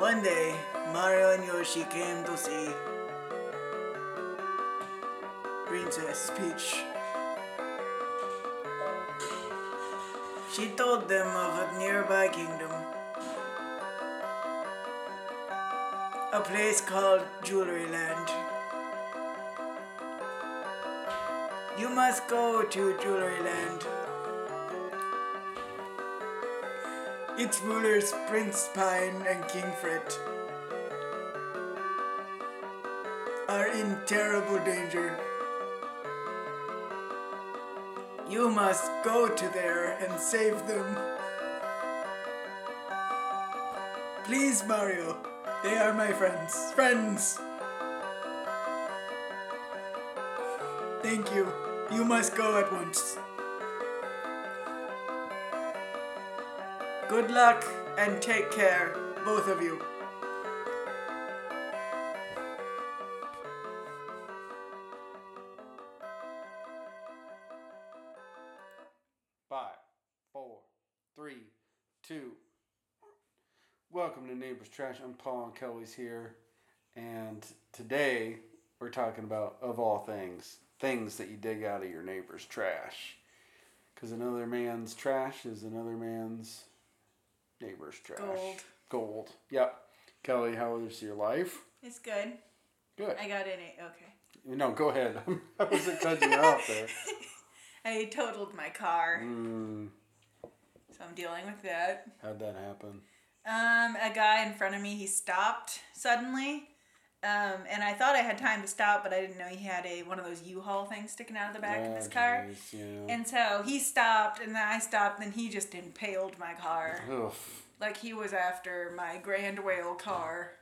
One day, Mario and Yoshi came to see Princess Peach. She told them of a nearby kingdom. A place called Jewelry Land. You must go to Jewelry Land. Its rulers, Prince Pine and King Fret, are in terrible danger. You must go to there and save them. Please, Mario. They are my friends. Friends! Thank you. You must go at once. Good luck and take care, both of you. Five, four, three, two. Welcome to Neighbors Trash. I'm Paul and Kelly's here, and today we're talking about, of all things, things that you dig out of your neighbor's trash. Because another man's trash is another man's neighbor's trash. Gold. Gold. Yep. Kelly, how was your life? It's good. Good. I got in it. Okay. No, go ahead. I wasn't cutting you off there. I totaled my car, Mm, so I'm dealing with that. how'd that happen? Um, a guy in front of me, he stopped suddenly. Um, and I thought I had time to stop, but I didn't know he had a one of those U-Haul things sticking out of the back of his Ah, car. jeez, yeah. And so he stopped, and then I stopped, and he just impaled my car. Oof. Like he was after my Grand Whale car,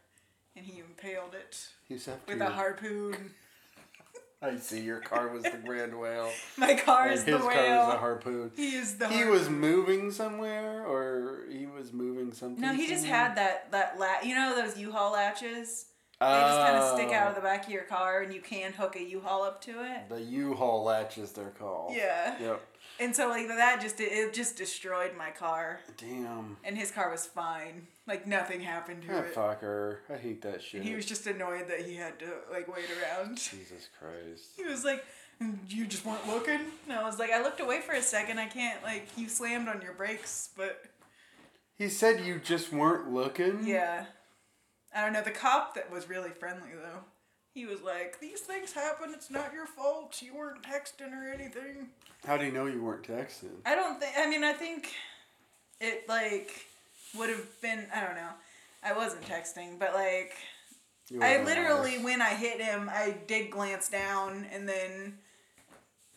and he impaled it He's after with your- a harpoon. I see your car was the grand whale. My car and is his car is the harpoon. he is the. He was moving somewhere, or he was moving something. No, he just had that that lat. You know those U-Haul latches. They just kind of stick out of the back of your car, and you can hook a U-Haul up to it. Oh. The U-Haul latches, they're called. Yeah. Yep. And so like that just it just destroyed my car, Damn. and his car was fine. Like nothing happened to That it. fucker. I hate that shit. And he was just annoyed that he had to like wait around. Jesus Christ. He was like, "Mm, "You just weren't looking." And I was like, "I looked away for a second. I can't like you slammed on your brakes, but He said you just weren't looking. yeah." I don't know. The cop that was really friendly though. He was like, "These things happen. It's not your fault. You weren't texting or anything." How do you know you weren't texting? I don't think. I mean, I think it like would have been. I don't know. I wasn't texting, but like I literally, honest. when I hit him, I did glance down and then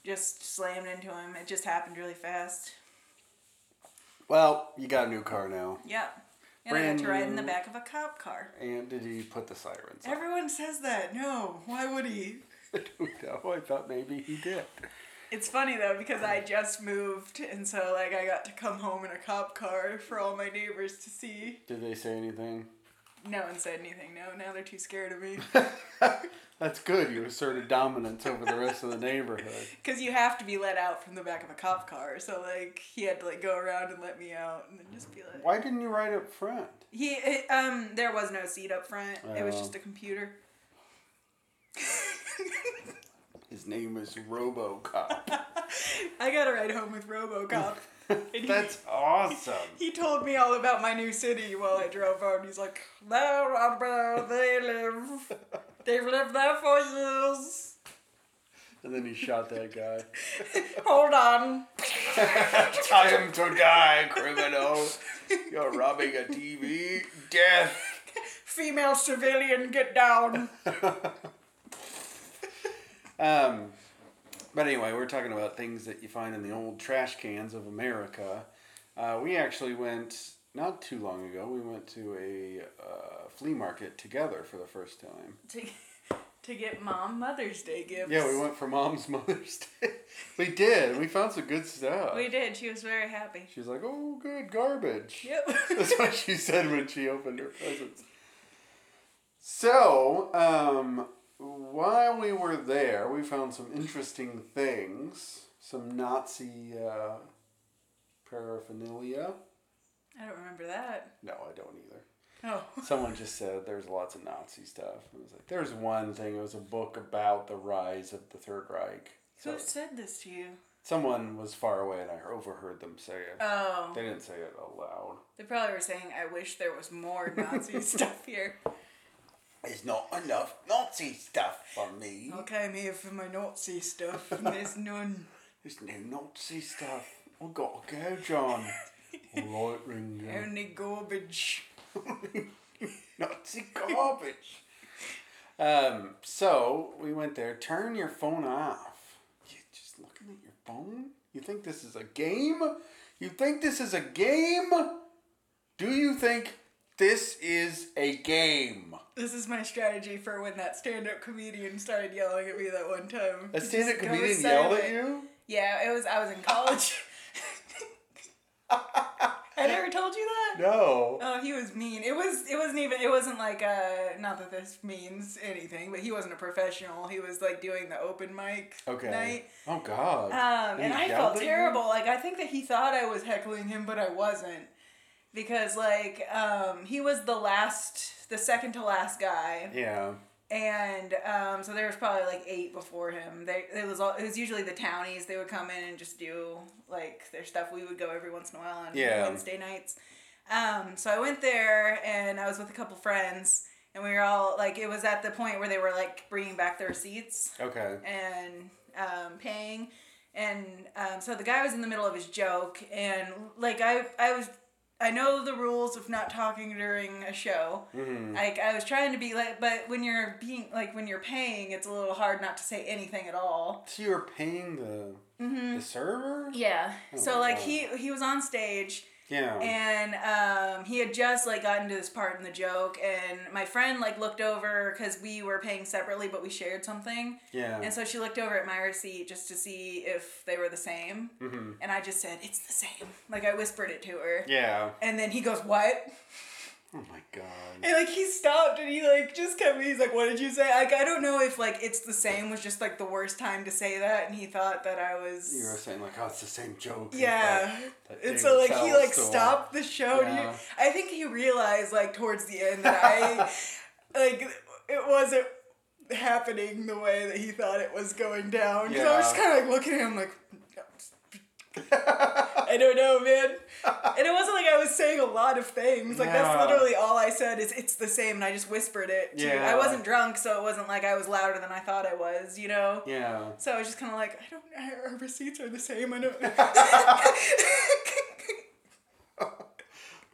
just slammed into him. It just happened really fast. Well, you got a new car now. Yeah. And I Brand got to ride in the back of a cop car. And did he put the sirens on? Everyone says that. No, why would he? I don't know. I thought maybe he did. It's funny though because I just moved and so like I got to come home in a cop car for all my neighbors to see. Did they say anything? No one said anything. No, now they're too scared of me. That's good. You asserted dominance over the rest of the neighborhood. Cause you have to be let out from the back of a cop car. So like he had to like go around and let me out and then just be like. Why didn't you ride up front? He it, um there was no seat up front. It was Oh. just a computer. His name is RoboCop. I got a ride home with RoboCop. And he- That's awesome. He told me all about my new city while I drove out. He's like, there, uh, where they live. They've lived there for years. And then he shot that guy. Hold on. Time to die, criminal. You're robbing a TV. Death. Female civilian, get down. Um, but anyway, we're talking about things that you find in the old trash cans of America. Uh, we actually went not too long ago. We went to a uh, flea market together for the first time. to, to get mom Mother's Day gifts. Yeah, we went for Mom's Mother's Day. we did. We found some good stuff. We did. She was very happy. She was like, "Oh, good garbage." Yep. That's what she said when she opened her presents. So, um, while we were there, we found some interesting things. Some Nazi uh, paraphernalia. I don't remember that. No, I don't either. Oh. Someone just said there's lots of Nazi stuff. It was like there's one thing. It was a book about the rise of the Third Reich. So Who said this to you? someone was far away, and I overheard them say it. Oh. They didn't say it aloud. They probably were saying, I wish there was more Nazi stuff here. There's not enough Nazi stuff for me. Okay, I'm here for my Nazi stuff, and there's none. There's no Nazi stuff. I gotta go, John. Right, Ringo. Only garbage. Nazi garbage. Um, so we went there. Turn your phone off. You just looking at your phone? You think this is a game? You think this is a game? Do you think this is a game? This is my strategy for when that stand-up comedian started yelling at me that one time. A stand-up comedian yelled at you? Yeah, it was. I was in college. I never told you that. No. Oh, he was mean. It was. It wasn't even. It wasn't like uh Not that this means anything, but he wasn't a professional. He was like doing the open mic Okay. night. Oh God. Um, And and I felt you? terrible. Like I think that he thought I was heckling him, but I wasn't, because like um, he was the last, the second to last guy, yeah. And um, so there was probably like eight before him. They it was all it was usually the townies. They would come in and just do like their stuff. We would go every once in a while on Yeah. Wednesday nights. Um, so I went there and I was with a couple friends. And we were all like, it was at the point where they were like bringing back their seats Okay. and um, paying. And um, so the guy was in the middle of his joke, and like I, I was, I know the rules of not talking during a show. Mhm. Like I was trying to be like, but when you're being like when you're paying, it's a little hard not to say anything at all. So you were paying the Mm-hmm. the server? Yeah. Oh so like God. he he was on stage Yeah. and um, he had just like gotten to this part in the joke, and my friend like looked over because we were paying separately, but we shared something. yeah. And so she looked over at my receipt just to see if they were the same. hmm And I just said, it's the same. Like I whispered it to her. Yeah. And then he goes, what? Oh my God. And like he stopped and he like just kept me, he's like, what did you say? Like I don't know if like it's the same was just like the worst time to say that and he thought that I was You were saying like, oh, it's the same joke. Yeah. that- that And so like he like stopped the show. and he- I think he realized like towards the end that I like it wasn't happening the way that he thought it was going down. So I was just kind of like looking at him like I don't know, man. And it wasn't like I was saying a lot of things. Like Yeah. that's literally all I said is it's the same, and I just whispered it. To, Yeah. I wasn't drunk, so it wasn't like I was louder than I thought I was. You know. yeah. So I was just kind of like, I don't. Our receipts are the same. I don't.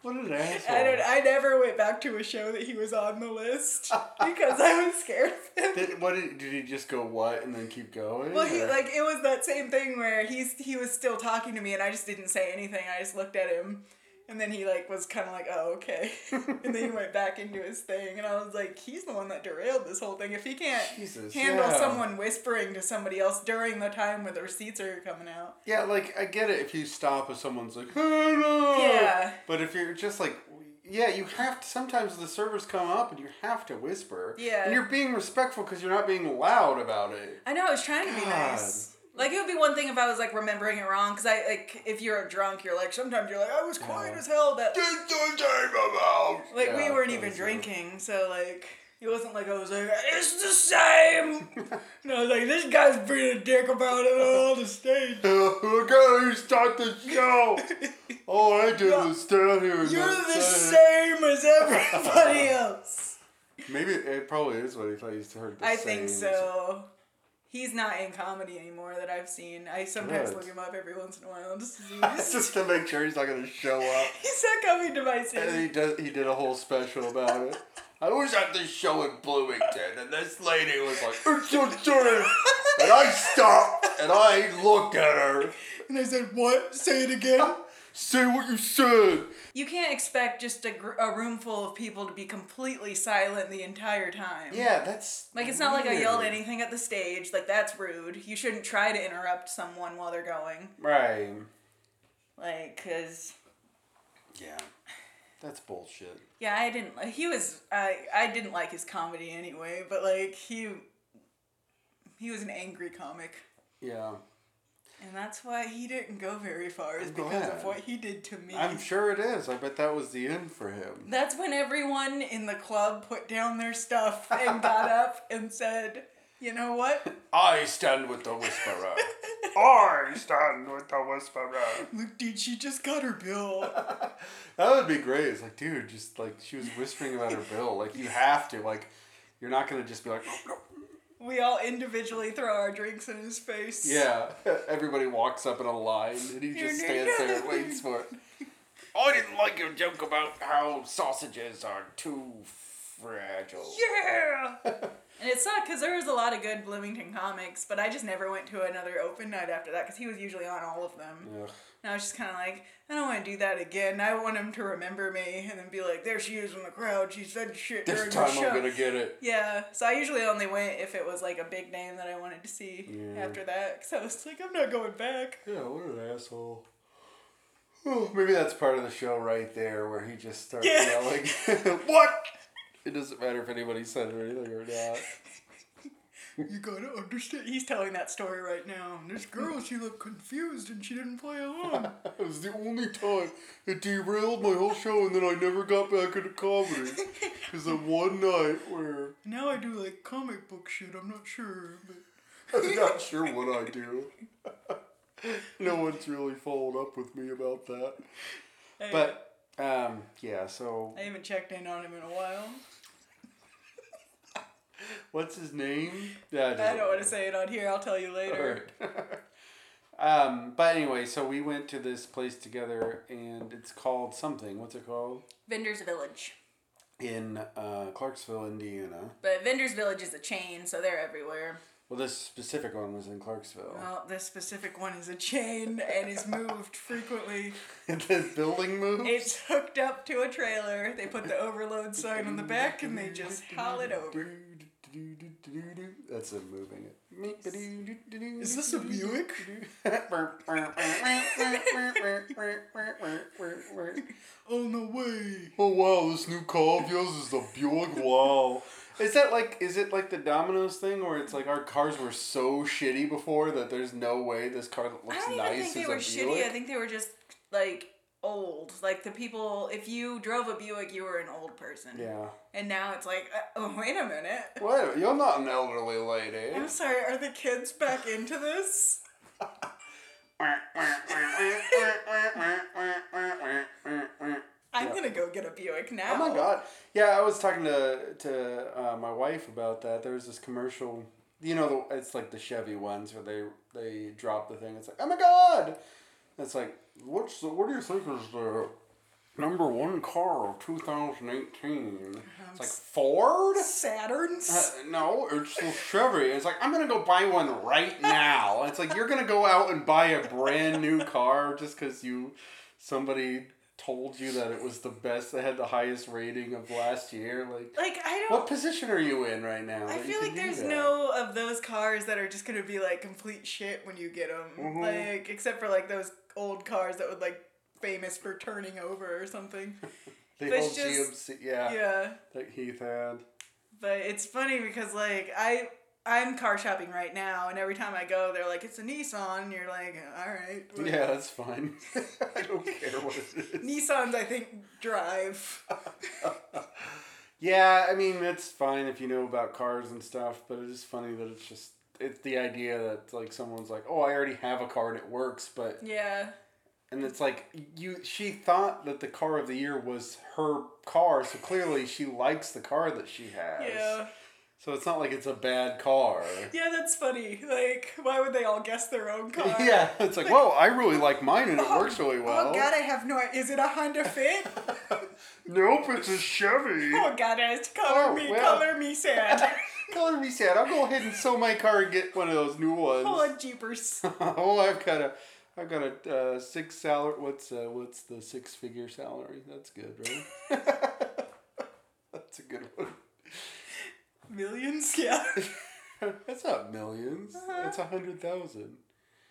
What an asshole. I don't. I never went back to a show that he was on the list because I was scared of him. Did, what did, did he just go what and then keep going? Well, he or- like it was that same thing where he's he was still talking to me and I just didn't say anything. I just looked at him, and then he like was kind of like, oh okay, and then he went back into his thing, and I was like, he's the one that derailed this whole thing. If he can't Jesus, handle yeah. someone whispering to somebody else during the time where the receipts are coming out, Yeah, like I get it if you stop if someone's like, hey, no. Yeah. But if you're just like, yeah, you have to. Sometimes the servers come up and you have to whisper. Yeah. And you're being respectful because you're not being loud about it. I know I was trying to be nice. Like it would be one thing if I was like remembering it wrong, because I like if you're drunk, you're like sometimes you're like I was quiet Yeah. as hell, but Get the time about. like Yeah, we weren't even was it. drinking, so like it wasn't like I was like it's the same. and I was like this guy's being a dick about it on the stage. Look how you start the show. All oh, I did You're- was stand here and You're the say it. same as everybody else. Maybe it probably is what he thought he heard. The I think same. so. He's not in comedy anymore that I've seen. I sometimes Good. look him up every once in a while just to. Just to make sure he's not going to show up. He's not coming to my And he does. He did a whole special about it. I was at this show in Bloomington, and this lady was like, "It's your turn," and I stopped and I looked at her. And I said, "What? Say it again." Say what you said. You can't expect just a, gr- a room full of people to be completely silent the entire time. Yeah, that's Like it's not like I yelled anything at the stage. Like that's rude. You shouldn't try to interrupt someone while they're going. Right. Like, cause Yeah, that's bullshit. yeah, I didn't. like He was. I I didn't like his comedy anyway. But like he. He was an angry comic, Yeah. And that's why he didn't go very far, is I'm because glad. of what he did to me. I'm sure it is. I bet that was the end for him. That's when everyone in the club put down their stuff and got up and said, you know what? I stand with the whisperer. I stand with the whisperer. Look, dude, she just got her bill. That would be great. It's like, dude, just like she was whispering about her bill. Like you have to. Like you're not gonna just be like, "Oh, no." We all individually throw our drinks in his face. yeah. Everybody walks up in a line, and he just stands there and waits for it. I didn't like your joke about how sausages are too fragile. Yeah! and it sucked because there was a lot of good Bloomington comics, but I just never went to another open night after that because he was usually on all of them. Ugh. And I was just kind of like, I don't want to do that again. I want him to remember me and then be like, there she is in the crowd. She said shit This during time the show. I'm gonna get it. Yeah, so I usually only went if it was like a big name that I wanted to see Yeah. after that. Because I was like, I'm not going back. Yeah, what an asshole. Oh, maybe that's part of the show right there where he just starts Yeah. yelling. what? It doesn't matter if anybody said or anything or not. You gotta understand. He's telling that story right now. And this girl, she looked confused and she didn't play along. It was the only time it derailed my whole show, and then I never got back into comedy. Because the one night where now I do like comic book shit. I'm not sure, but I'm not sure what I do. no one's really followed up with me about that. I, But um, yeah, so I haven't checked in on him in a while. what's his name? Yeah, I don't want to say it on here. I'll tell you later. um, but anyway, so we went to this place together, and it's called something. What's it called? Vendors Village. In uh, Clarksville, Indiana. But Vendors Village is a chain, so they're everywhere. Well, this specific one was in Clarksville. Well, this specific one is a chain and is moved frequently. the building moved. It's hooked up to a trailer. They put the overload sign on the back and they just haul it over. That's them moving it. Is this a Buick? Oh no way! oh wow, this new car of yours is the Buick. Wow. Is that like is it like the Domino's thing where it's like our cars were so shitty before that there's no way this car that I don't even nice think they were a shitty. I think they were just like old. Like the people, if you drove a Buick, you were an old person. Yeah. And now it's like, uh, oh wait a minute. Wait, you're not an elderly lady. I'm sorry. Are the kids back into this? I'm Yeah. gonna go get a Buick now. Oh my god! Yeah, I was talking to to uh, my wife about that. There was this commercial. You know, the, it's like the Chevy ones where they they drop the thing. It's like, oh my god! It's like, what's the, what do you think is the number one car of two thousand eighteen? It's like Ford. Saturns. Uh, no, it's the Chevy. It's like I'm gonna go buy one right now. It's like you're gonna go out and buy a brand new car just because you somebody told you that it was the best. That had the highest rating of last year. Like, like I don't. what position are you in right now? I feel like there's no of those cars that are just gonna be like complete shit when you get them. Mhm. Like except for like those old cars that would like famous for turning over or something. the but old just- GMC. Yeah, yeah, that Heath had. but it's funny because like I I'm car shopping right now, and every time I go, they're like it's a Nissan. And you're like, all right. Yeah, that's fine. I don't care what it is. Nissans, I think, drive. Yeah, I mean it's fine if you know about cars and stuff, but it is funny that it's just it's the idea that like someone's like, "Oh, I already have a car and it works," but Yeah. and it's like you she thought that the car of the year was her car, so clearly she likes the car that she has. Yeah. So it's not like it's a bad car. Yeah, that's funny. Like, why would they all guess their own car? yeah, it's like, "Whoa, I really like mine and it oh, works really oh, well." Oh God, I have no. Is it a Honda Fit? nope, it's a Chevy. oh God, it's oh, color Oh, me, well. color me sad. Color me sad. I'll go ahead and sell my car and get one of those new ones. oh, jeepers. oh, I've got a, I've got a uh, six salary. What's uh, what's the six figure salary? That's good, right? That's a good one. Millions, yeah. That's not 1000000s Uh-huh. That's a hundred thousand.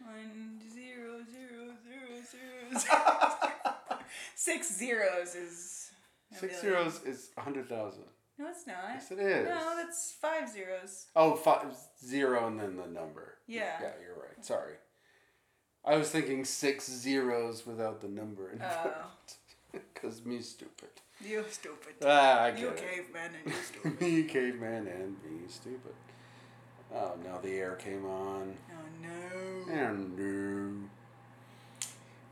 One zero zero zero zero zero. Six zeros is. Six zeros is a hundred thousand. No, it's not. Yes, it is. No, that's five zeros. Oh, five, zero and then the number. Yeah. Yeah, you're right. Sorry. I was thinking six zeros without the number in front. Oh, Because me stupid. you stupid. Ah, I get You it. caveman and you stupid. me caveman and me stupid. Oh, now the air came on. Oh no. And no.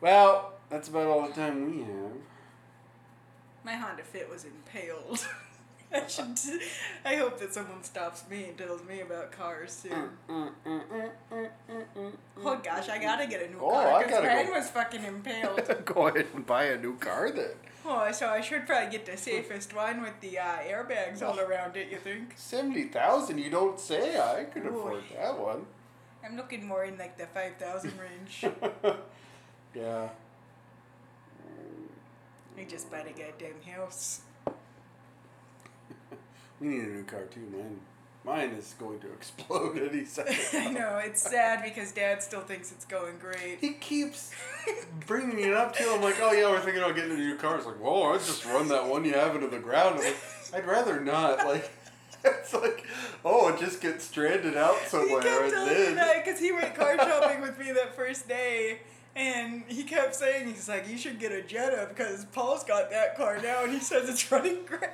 Well, that's about all the time we have. My Honda Fit was impaled. I should. I hope that someone stops me and tells me about cars soon. Oh gosh, I gotta get a new Oh, car because mine go. was fucking impaled. Go ahead and buy a new car then. oh, so I should probably get the safest one with the uh, airbags all around it. You think? Seventy thousand, you don't say. I could Ooh. afford that one. I'm looking more in like the five thousand range. yeah. I just bought a goddamn house. We need a new car too, man. Mine is going to explode any second. I know it's sad because Dad still thinks it's going great. He keeps bringing it up to him like, oh yeah, we're thinking about getting a new car. It's like, whoa, I'd just run that one you have into the ground. Like, I'd rather not. Like, it's like, oh, it just gets stranded out he somewhere. kept and telling me that because he went car shopping with me that first day. And he kept saying, he's like, you should get a Jetta because Paul's got that car now and he says it's running great.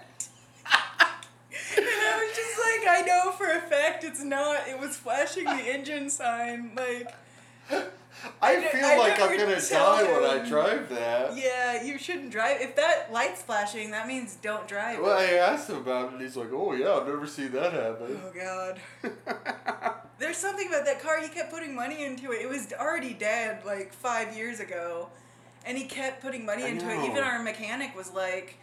And I was just like, I know for a fact it's not. It was flashing the engine sign. Like, I I feel I like I'm gonna die when I drive that. yeah, you shouldn't drive. If that light's flashing, that means don't drive. Well, it. I asked him about it, and he's like, "Oh yeah, I've never seen that happen." Oh, God. There's something about that car. He kept putting money into it. It was already dead like five years ago, and he kept putting money I into it. Even our mechanic was like,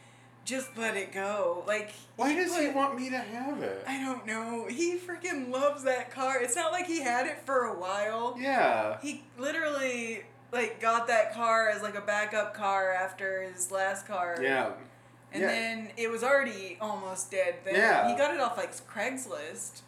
"Just let it go." Like, Why does he want me to have it? I don't know. He freaking loves that car. It's not like he had it for a while. Yeah. He literally like got that car as like a backup car after his last car. Yeah. And Yeah. then it was already almost dead. Then Yeah. he got it off like Craigslist.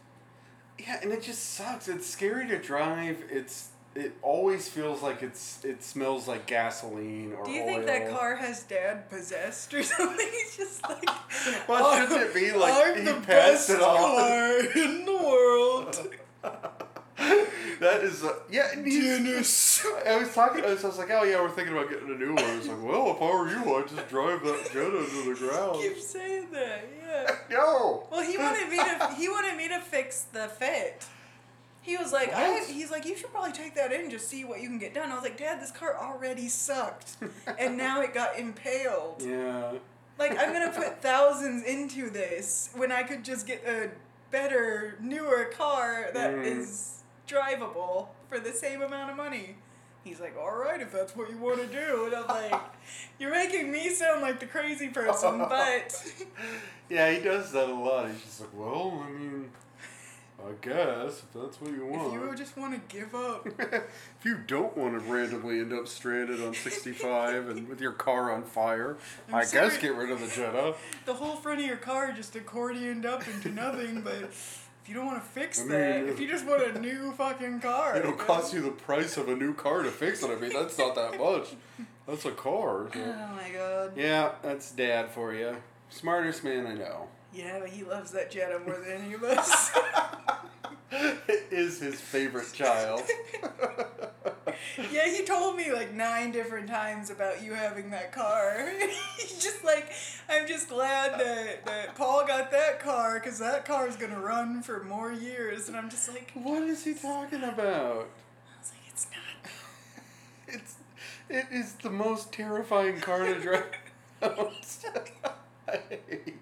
Yeah, and it just sucks. It's scary to drive. It's it always feels like it's it smells like gasoline or Do you oil. think that car has dad possessed or something? He's just like, Well, shouldn't it be like I'm he the passed best it off?" car in the world. that is uh, yeah. Dennis. I was talking. I was, I was like, oh yeah, we're thinking about getting a new one. I was like, well, if I were you, I'd just drive that Jetta to the ground. Keep saying that, yeah. No. Well, he wanted me to. He wanted me to fix the fit. He was like, I, he's like, you should probably take that in and just see what you can get done. I was like, Dad, this car already sucked, and now it got impaled. Yeah. Like, I'm gonna put thousands into this when I could just get a better, newer car that is Mm. drivable for the same amount of money. He's like, all right, if that's what you want to do. And I'm like, you're making me sound like the crazy person, but Yeah, he does that a lot. He's just like, well, I mean, I guess if that's what you want. if you just want to give up. if you don't want to randomly end up stranded on 65 and with your car on fire, I'm I sorry. guess get rid of the Jetta. The whole front of your car just accordioned up into nothing, but if you don't want to fix I that, if you just want a new fucking car, It'll cost you the price of a new car to fix it. I mean, that's not that much. That's a car. so- Oh my god. Yeah, that's dad for you. Smartest man I know. Yeah, but he loves that Jetta more than any of us. It is his favorite child. yeah, he told me like nine different times about you having that car. He's just like, I'm just glad that, that Paul got that car because that car is going to run for more years. And I'm just like, what is he talking about? I was like, it's not. It's it is the most terrifying car to drive. I hate.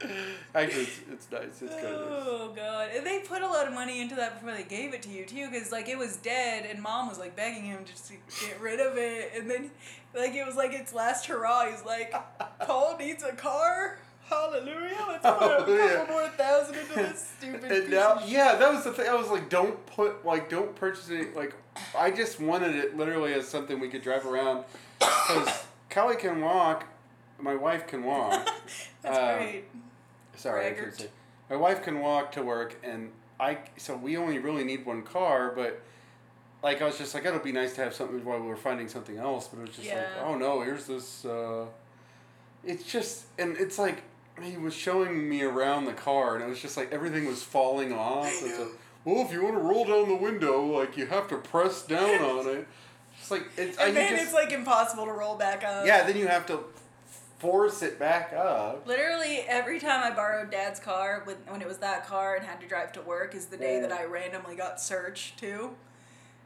Actually, it's, it's nice. It's kind of nice. Oh god! And they put a lot of money into that before they gave it to you too, because like it was dead, and mom was like begging him just to get rid of it, and then like it was like its last hurrah. He's like, Paul needs a car. Hallelujah! Let's put a couple more thousand into this stupid. And piece now, yeah, that was the thing. I was like, don't put like, don't purchase it. Like, I just wanted it literally as something we could drive around because Kelly can walk, my wife can walk. That's Um, great. Sorry, I couldn't say. My wife can walk to work, and I. So we only really need one car, but like I was just like, it'll be nice to have something while we were finding something else. But it was just like, oh no, here's this. Uh, it's just, and it's like he was showing me around the car, and it was just like everything was falling off. I It's know. well, if you want to roll down the window, like you have to press down on it. It's like it's. And then just, it's like impossible to roll back up. yeah. Then you have to force it back up. Literally every time I borrowed Dad's car when, when it was that car and had to drive to work is the day that I randomly got searched too.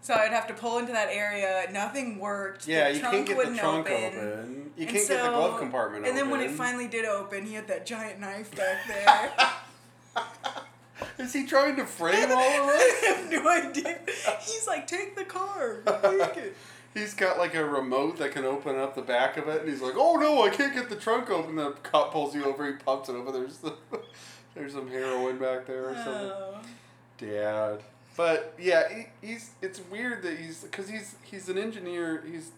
So I'd have to pull into that area. Nothing worked. Yeah, the you trunk can't get the wouldn't trunk open. open. You And can't get the glove compartment open. And then when it finally did open, he had that giant knife back there. Is he trying to frame all of us? I have no idea. He's like, take the car. Take it. He's got like a remote that can open up the back of it, and he's like, "Oh no, I can't get the trunk open." The cop pulls you over, he pops it open. There's the, there's some heroin back there or something. Oh. Dad, but yeah, he, he's it's weird that he's because he's he's an engineer. He's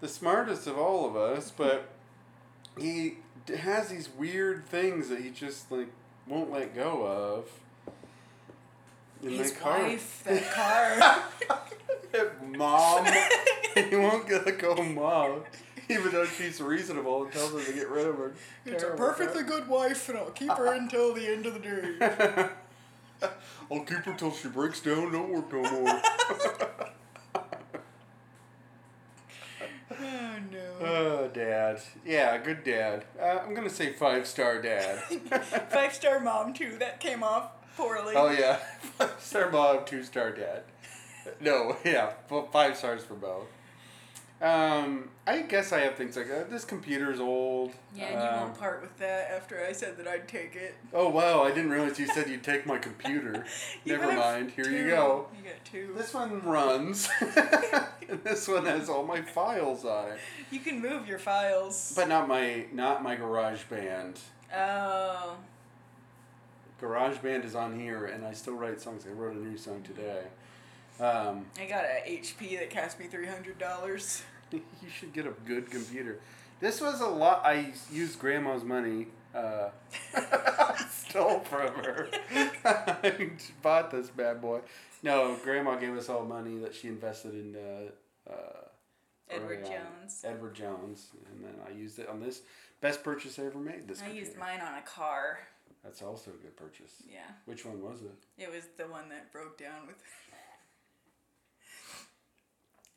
the smartest of all of us, but he has these weird things that he just like won't let go of. In His that car. wife, that car. mom. he won't let go of mom. Even though she's reasonable and tells her to get rid of her. It's a terrible perfectly good wife, and I'll keep her until the end of the day. I'll keep her till she breaks down, don't work no more. Oh no. oh, dad. Yeah, good dad. Uh, I'm gonna say five star dad. Five star mom too. That came off poorly. oh yeah, five star mom, two star dad. No, yeah, five stars for both. Um, I guess I have things like that. This computer's old. Yeah, and you Um, won't part with that after I said that I'd take it. Oh wow, I didn't realize you said you'd take my computer. Never mind, here you go. You got two. This one runs. and this one has all my files on it. You can move your files. But not my not my garage band. oh. Garage band is on here and I still write songs. I wrote a new song today. Um, I got a HP that cost me three hundred dollars. you should get a good computer. This was a lot I used grandma's money uh, stole from her. I bought this bad boy. No, grandma gave us all money that she invested in uh, uh, Edward on. Jones. Edward Jones, and then I used it on this best purchase I ever made. This I used mine on a car. That's also a good purchase. Yeah. Which one was it? It was the one that broke down with.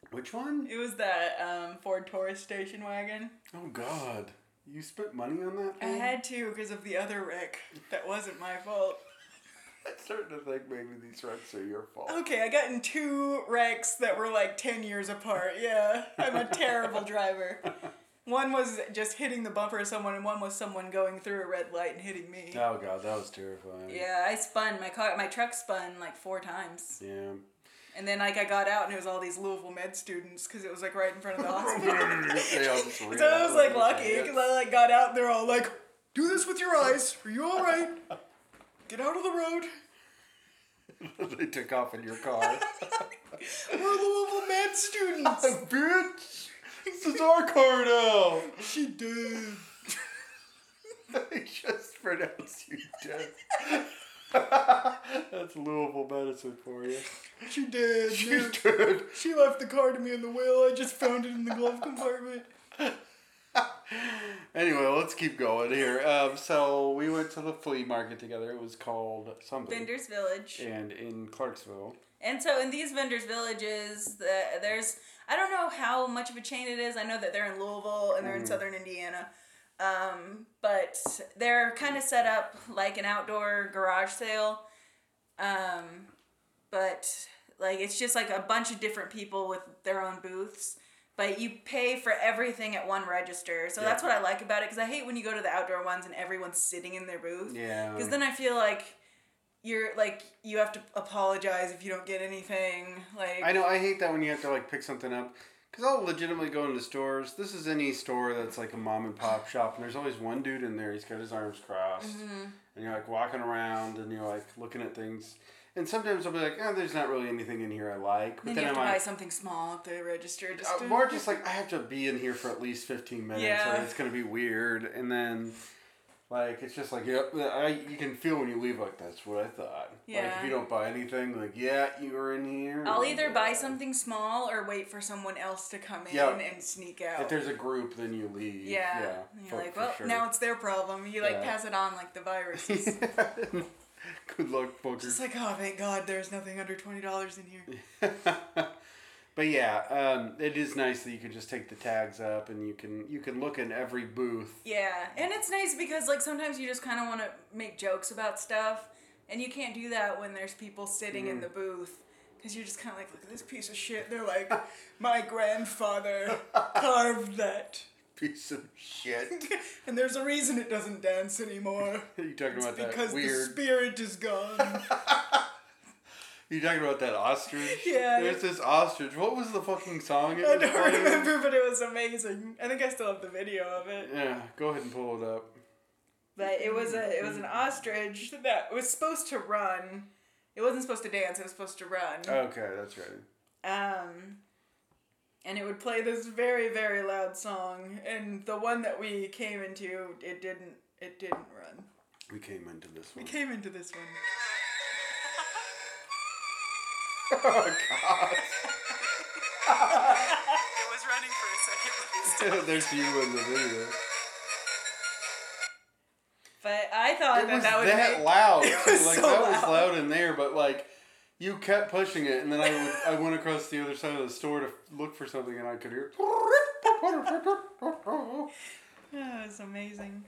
Which one? It was that um, Ford Taurus station wagon. Oh God, you spent money on that I had to because of the other wreck. That wasn't my fault. I'm starting to think maybe these wrecks are your fault. Okay, I got in two wrecks that were like 10 years apart. Yeah, I'm a terrible driver. One was just hitting the bumper of someone, and one was someone going through a red light and hitting me. Oh God, that was terrifying. Yeah, I spun my car. My truck spun like four times, Yeah. and then like I got out, and it was all these Louisville med students because it was like right in front of the hospital. They all just ran so I was like lucky because I like got out, and they're all like, "Do this with your eyes. Are you all right? Get out of the road." they took off in your car. We're Louisville med students. Bitch, this is our car now. she did. they just pronounced you dead. That's Louisville medicine for you. She did. She yeah. did. She left the car to me in the wheel. I just found it in the glove compartment. Anyway, let's keep going here. Um, so we went to the flea market together. It was called something. Vendors Village. And in Clarksville. And so in these vendors villages, the, there's I don't know how much of a chain it is. I know that they're in Louisville and they're in southern Indiana. Um, but they're kind of set up like an outdoor garage sale. Um, but like it's just like a bunch of different people with their own booths. But you pay for everything at one register. So that's what I like about it because I hate when you go to the outdoor ones and everyone's sitting in their booth. Yeah. Because then I feel like you're like you have to apologize if you don't get anything. Like I know. I hate that when you have to like pick something up. Cause I'll legitimately go into stores. This is any store that's like a mom and pop shop, and there's always one dude in there. He's got his arms crossed, Mm-hmm. and you're like walking around, and you're like looking at things. And sometimes I'll be like, "Oh, there's not really anything in here I like." But then, then, you have I'm to buy like, something small at the register. Just uh, to... more just like I have to be in here for at least fifteen minutes, Yeah. or it's gonna be weird. And then, like, it's just like, yep, I you can feel when you leave. Like that's what I thought. Yeah. Like if you don't buy anything, like yeah, you were in here. I'll either buy something small or wait for someone else to come in Yeah. and sneak out. If there's a group, then you leave. yeah. Yeah. You're like, well, sure. now it's their problem. You like Yeah. pass it on like the viruses. Good luck, fucker. Just like, oh, thank God, there's nothing under twenty dollars in here. but yeah, um, it is nice that you can just take the tags up and you can you can look in every booth. Yeah, and it's nice because like sometimes you just kind of want to make jokes about stuff, and you can't do that when there's people sitting in the booth. Because you're just kind of like, look at this piece of shit. They're like, my grandfather carved that. Piece of shit. and there's a reason it doesn't dance anymore. you talking about that Because the spirit is gone. You talking about that ostrich? Yeah. There's this ostrich. What was the fucking song? It I don't playing? remember, but it was amazing. I think I still have the video of it. Yeah, go ahead and pull it up. But it was a it was an ostrich that was supposed to run. It wasn't supposed to dance. It was supposed to run. Okay, that's right. Um, and it would play this very very loud song. And the one that we came into, it didn't it didn't run. We came into this one. We came into this one. Oh God! It was running for a second. There's you in the video. But I thought It that was that would that make, loud. It was like so that was loud. loud in there, but like you kept pushing it, and then I would I went across the other side of the store to look for something, and I could hear. Oh, it was amazing.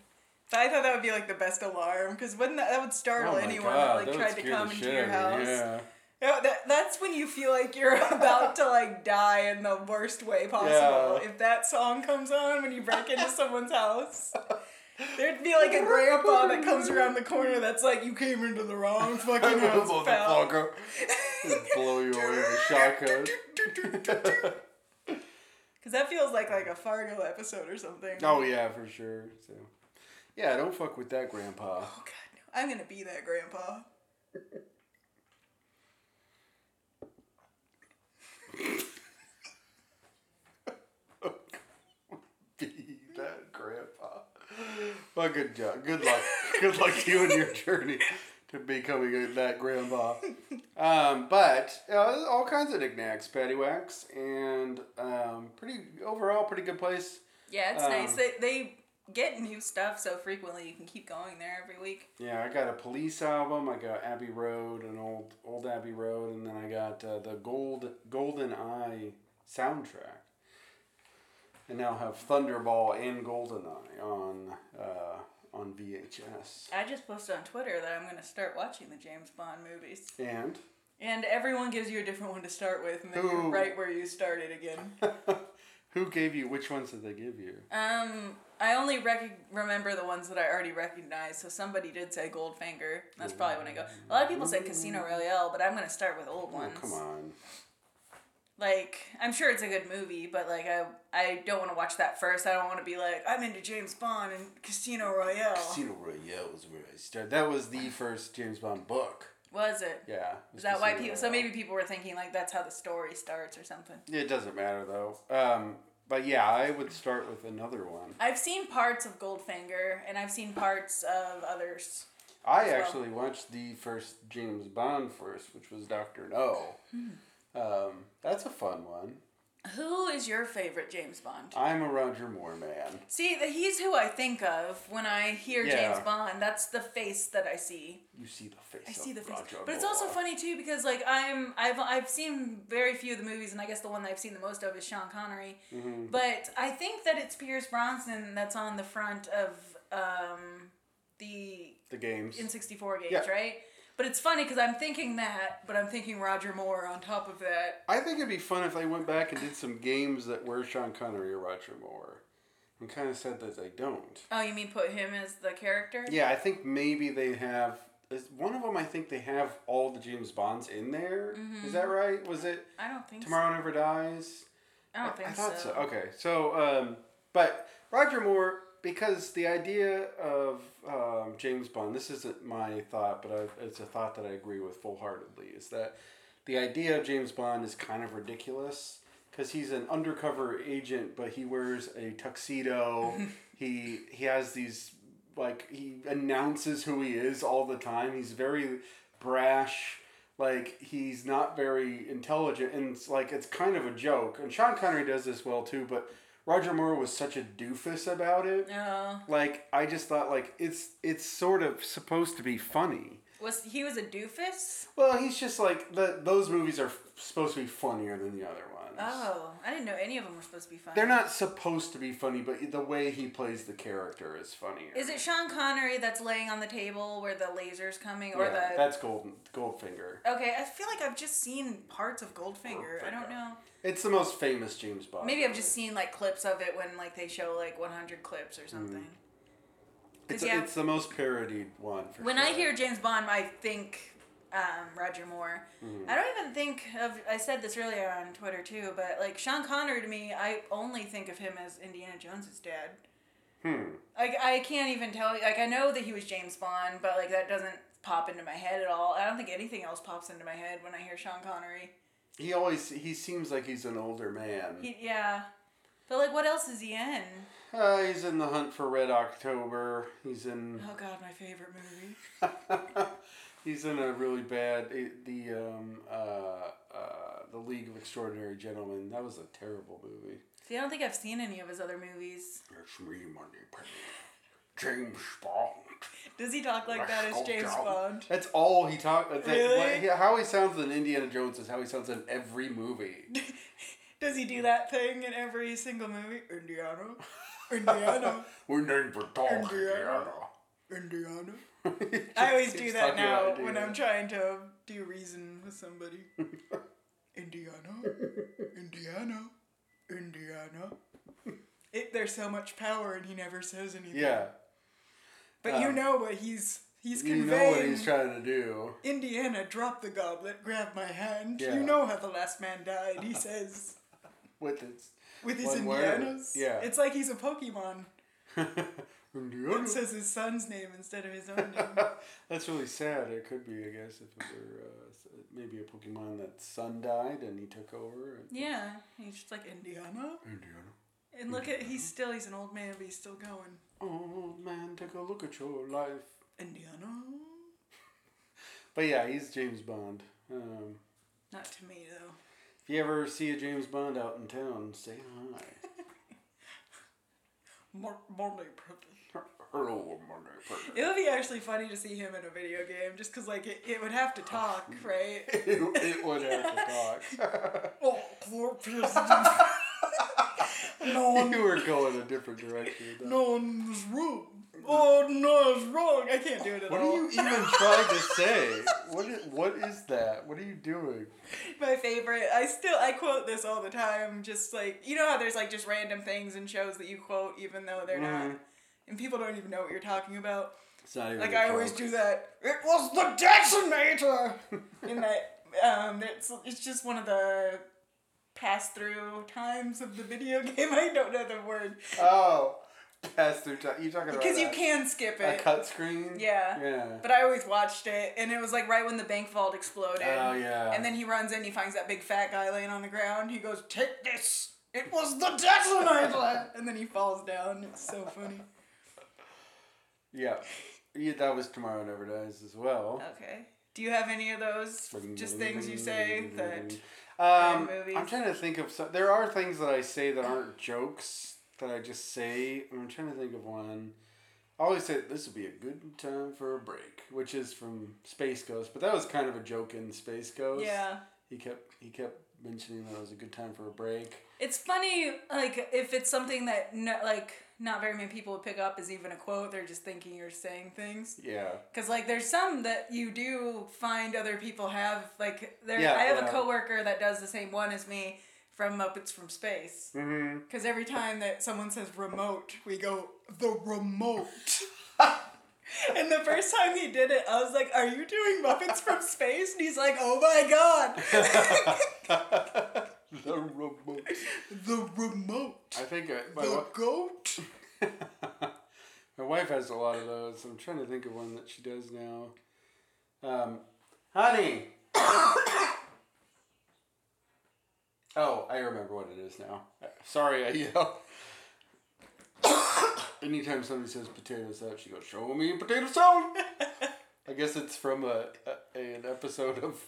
But I thought that would be like the best alarm because wouldn't that, that would startle Oh anyone God, that like that tried to come into your house. Yeah. Yeah, that, that's when you feel like you're about to like die in the worst way possible. Yeah. If that song comes on when you break into someone's house, there'd be like a grandpa that comes around the corner that's like, "You came into the wrong fucking house, pal." Just blow you away with a shotgun. Because that feels like like a Fargo episode or something. oh yeah, for sure. So, yeah, don't fuck with that, Grandpa. Oh god, no. I'm gonna be that grandpa. Be that Grandpa. Well, good job. Good luck. Good luck to you in your journey to becoming that Grandpa. Um, but uh, all kinds of knickknacks, paddywhacks, and um, pretty overall pretty good place. Yeah, it's Um, nice. They they get new stuff so frequently you can keep going there every week. Yeah, I got a police album. I got Abbey Road, an old old Abbey Road, and then I got uh, the Gold Golden Eye soundtrack. And now have Thunderball and Golden Eye on uh, on VHS. I just posted on Twitter that I'm gonna start watching the James Bond movies. And And everyone gives you a different one to start with, and then you're right where you started again. who gave you? Which ones did they give you? Um, I only rec- remember the ones that I already recognized. So somebody did say Goldfinger. That's probably when I go. A lot of people say Casino Royale, but I'm gonna start with old Oh, ones. come on. Like I'm sure it's a good movie, but like I I don't want to watch that first. I don't want to be like I'm into James Bond and Casino Royale. Casino Royale was where I started. That was the first James Bond book. Was it? Yeah. it Is was that why Casino people? So maybe people were thinking like that's how the story starts or something. Yeah, it doesn't matter though. Um, but yeah, I would start with another one. I've seen parts of Goldfinger and I've seen parts of others. I well. actually watched the first James Bond first, which was Doctor No. Hmm. Um, that's a fun one. Who is your favorite James Bond? I'm a Roger Moore man. See, he's who I think of when I hear Yeah. James Bond. That's the face that I see. You see the face. I see the face. Roger But it's also funny too because like I'm I've I've seen very few of the movies and I guess the one that I've seen the most of is Sean Connery. Mm-hmm. But I think that it's Pierce Brosnan that's on the front of um, the The games. N64 games, Yeah. right? But it's funny because I'm thinking that, but I'm thinking Roger Moore on top of that. I think it'd be fun if they went back and did some games that were Sean Connery or Roger Moore, and kind of said that they don't. Oh, you mean put him as the character? Yeah, I think maybe they have. Is one of them? I think they have all the James Bonds in there. Is Mm-hmm. that right? Was it I don't think Tomorrow Never Dies? I don't think I thought so. so. Okay, so um, but Roger Moore, because the idea of um, James Bond, this isn't my thought, but i it's a thought that I agree with full heartedly, is that the idea of James Bond is kind of ridiculous because he's an undercover agent, but he wears a tuxedo. he he has these like he announces who he is all the time. He's very brash like he's not very intelligent and it's like it's kind of a joke and sean connery does this well too but roger moore was such a doofus about it No. like i just thought like it's it's sort of supposed to be funny Was he was a doofus? Well, he's just like the those movies are f- supposed to be funnier than the other ones. Oh, I didn't know any of them were supposed to be funny. They're not supposed to be funny, but the way he plays the character is funnier. Is it Sean Connery that's laying on the table where the laser's coming, or yeah, the? that's Golden Goldfinger. Okay, I feel like I've just seen parts of Goldfinger. I don't know. It's the most famous James Bond. Maybe I've just seen like clips of it when like they show like 100 clips or something. Mm. It's, yeah. it's the most parodied one. For When sure. I hear James Bond, I think um, Roger Moore. Mm-hmm. I don't even think of. I said this earlier on Twitter too, but like Sean Connery to me, I only think of him as Indiana Jones's dad. Hmm. Like I can't even tell. Like I know that he was James Bond, but like that doesn't pop into my head at all. I don't think anything else pops into my head when I hear Sean Connery. He always he seems like he's an older man. He, yeah, but like what else is he in? Uh, he's in the Hunt for Red October. He's in. Oh God, my favorite movie. he's in a really bad eh, the um uh uh the League of Extraordinary Gentlemen. That was a terrible movie. See, I don't think I've seen any of his other movies. It's me, Moneypenny. James Bond. Does he talk like that as James down. Bond? That's all he talks. Really? how he sounds in Indiana Jones is how he sounds in every movie. Does he do that thing in every single movie? Indiana, Indiana, We're named for dog Indiana. Indiana. Indiana. I always do that now when I'm trying to do reason with somebody. Indiana, Indiana, Indiana. It, there's so much power and he never says anything. Yeah, But you um, know what he's he's conveying. you know what he's trying to do. Indiana, drop the goblet, grab my hand. Yeah. You know how the last man died, he says. With his With his Indianas. yeah. It's like he's a Pokemon. Indiana. It says his son's name instead of his own name. That's really sad. It could be, I guess, if it were uh, maybe a Pokemon that son died and he took over. And, yeah. He's just like, Indiana? Indiana. And look at, he's still, he's an old man, but he's still going. Oh man, take a look at your life. Indiana? But yeah, he's James Bond. Um, Not to me, though. You ever see a James Bond out in town, say hi. Like. Hello, Monday Parker. It would be actually funny to see him in a video game, just because, like, it, it would have to talk, right? it, it would have to talk. oh, poor person. no one you were going a different direction. No one was wrong. Oh no, it's wrong. I can't do it at all. What all. are you even trying to say? What is, what is that? What are you doing? My favorite. I still I quote this all the time. Just like you know how there's like just random things in shows that you quote even though they're not, Mhm. and people don't even know what you're talking about. It's not even Like a I always joke. do that. It was the decimator. in that um, it's it's just one of the pass through times of the video game. I don't know the word Oh, pass through time. You talking about because you can skip it. a cut screen? Yeah. Yeah. But I always watched it, and it was like right when the bank vault exploded. Oh yeah. And then he runs in, he finds that big fat guy laying on the ground. He goes, Take this! It was the detonator! and then he falls down. It's so funny. yeah. yeah, that was Tomorrow Never Dies as well. Okay. Do you have any of those just things you say that. Um, movies? I'm trying to think of some. There are things that I say that aren't jokes that I just say. I'm trying to think of one. I always say this would be a good time for a break, which is from Space Ghost, but that was kind of a joke in Space Ghost. Yeah. He kept he kept mentioning that it was a good time for a break. It's funny, like, if it's something that, no, like, not very many people would pick up as even a quote, they're just thinking you're saying things. Yeah. Because, like, there's some that you do find other people have, like, there. Yeah, I have yeah. a coworker that does the same one as me from Muppets from Space. Mm-hmm. Because every time that someone says remote, we go, the remote. and the first time he did it, I was like, Are you doing Muppets from Space? And he's like, Oh my God. the remote. the remote. I think I, my, The wi- goat. my wife has a lot of those. I'm trying to think of one that she does now. Um, honey. Oh, I remember what it is now. Sorry, I yell. Anytime somebody says potato salad, she goes, "Show me potato salad." I guess it's from a, a an episode of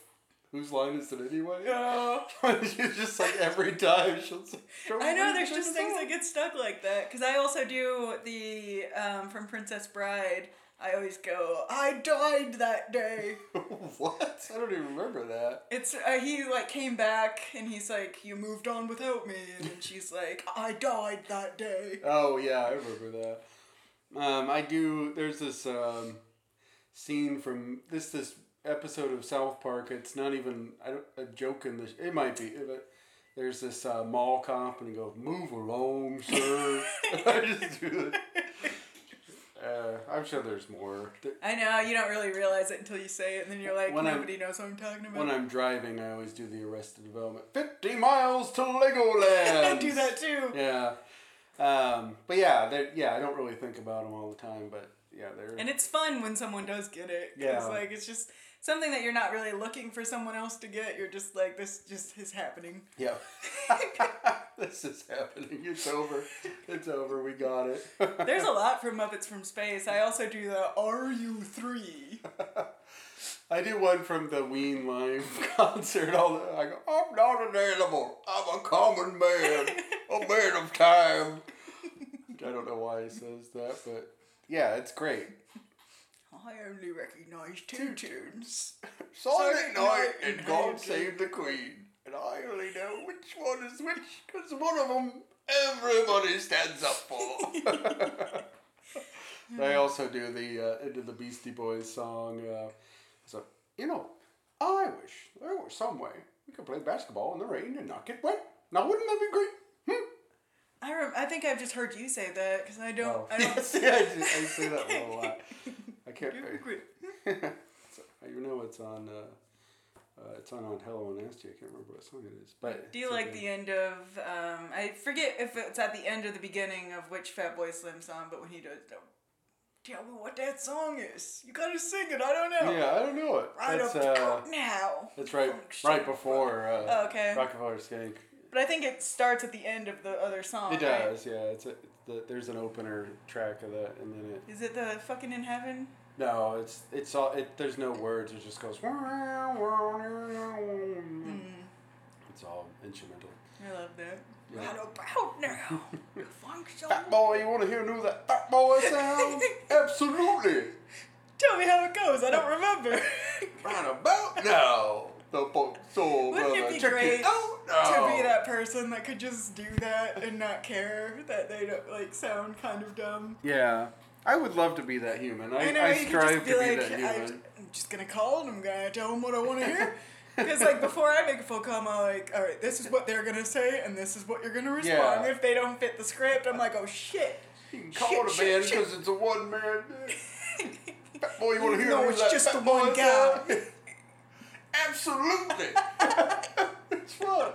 Whose Line Is It Anyway? Oh. She's just like every time she'll say, "Show I know there's just things that get stuck like that. Because I also do the, um, from Princess Bride, I always go, I died that day. what? I don't even remember that. It's uh, he like came back and he's like, you moved on without me, and then she's like, I died that day. Oh yeah, I remember that. Um, I do. There's this um, scene from this this episode of South Park. It's not even I don't, a joke in the. sh- It might be, but there's this uh, mall cop and he goes, "Move along, sir." I just do it. Uh, I'm sure there's more. Th- I know you don't really realize it until you say it, and then you're like, When I'm- nobody knows what I'm talking about. When I'm driving, I always do the Arrested Development. Fifty miles to Legoland. I do that too. Yeah. Um, but yeah, yeah, I don't really think about them all the time, but yeah, they're. And it's fun when someone does get it. Cause Yeah. like it's just something that you're not really looking for someone else to get. You're just like this just is happening. Yeah. this is happening. It's over. It's over. We got it. There's a lot from Muppets from Space. I also do the RU3. I do one from the Ween live concert. All the, I go, I'm not an animal. I'm a common man, a man of time. I don't know why he says that, but yeah, it's great. I only recognize two tunes. Silent night and God save the Queen. And I only know which one is which, because one of them everybody stands up for. I also do the uh, into the Beastie Boys song. Uh, so you know, I wish there were some way we could play basketball in the rain and not get wet. Now wouldn't that be great? Hmm? I rem- I think I've just heard you say that because I don't. Oh, I don't. yes, yeah, I, I say that a lot. I can't. You're great. so, you know it's on. Uh, uh, it's on on Hello and Nasty. I can't remember what song it is, but Do you like the end of? Um, I forget if it's at the end or the beginning of which Fatboy Slim song, but when he does, don't tell me what that song is. You gotta sing it. I don't know. Yeah, I don't know it. Right That's up uh, now. that's right, right before uh, Oh, okay. Rockefeller Skank. But I think it starts at the end of the other song. It right? does, yeah. It's, a, the, there's an opener track of that, and then it. Is it the fucking in heaven? No, it's it's all. It there's no words. It just goes. Mm, It's all instrumental. I love that. Yeah. Right about now. function. Fat boy, you want to hear new that fat boy sound? Absolutely. Tell me how it goes. I don't remember. Right about now, the soul Wouldn't it be Check great it out now. to be that person that could just do that and not care that they don't like sound kind of dumb. Yeah, I would love to be that human. I, I know I you could strive just be to like, be that human. am just gonna call and I'm gonna tell them what I want to hear. Because like before I make a phone call, I'm like, all right, this is what they're gonna say and this is what you're gonna respond. Yeah. If they don't fit the script, I'm like, oh shit. You can call Shit, it a band because it's a one man. Fat boy, you want to hear No, it's just the one guy. Absolutely. it's fun.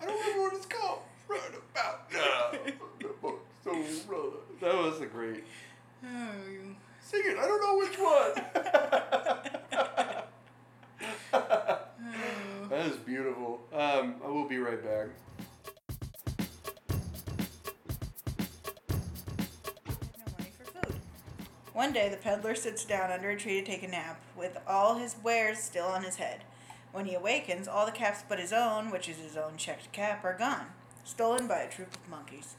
I don't remember what it's called. Right about now. Soul brother. That was a great. Oh, Sing it. I don't know which one. oh. That is beautiful. Um, I will be right back. One day, the peddler sits down under a tree to take a nap, with all his wares still on his head. When he awakens, all the caps but his own, which is his own checked cap, are gone, stolen by a troop of monkeys,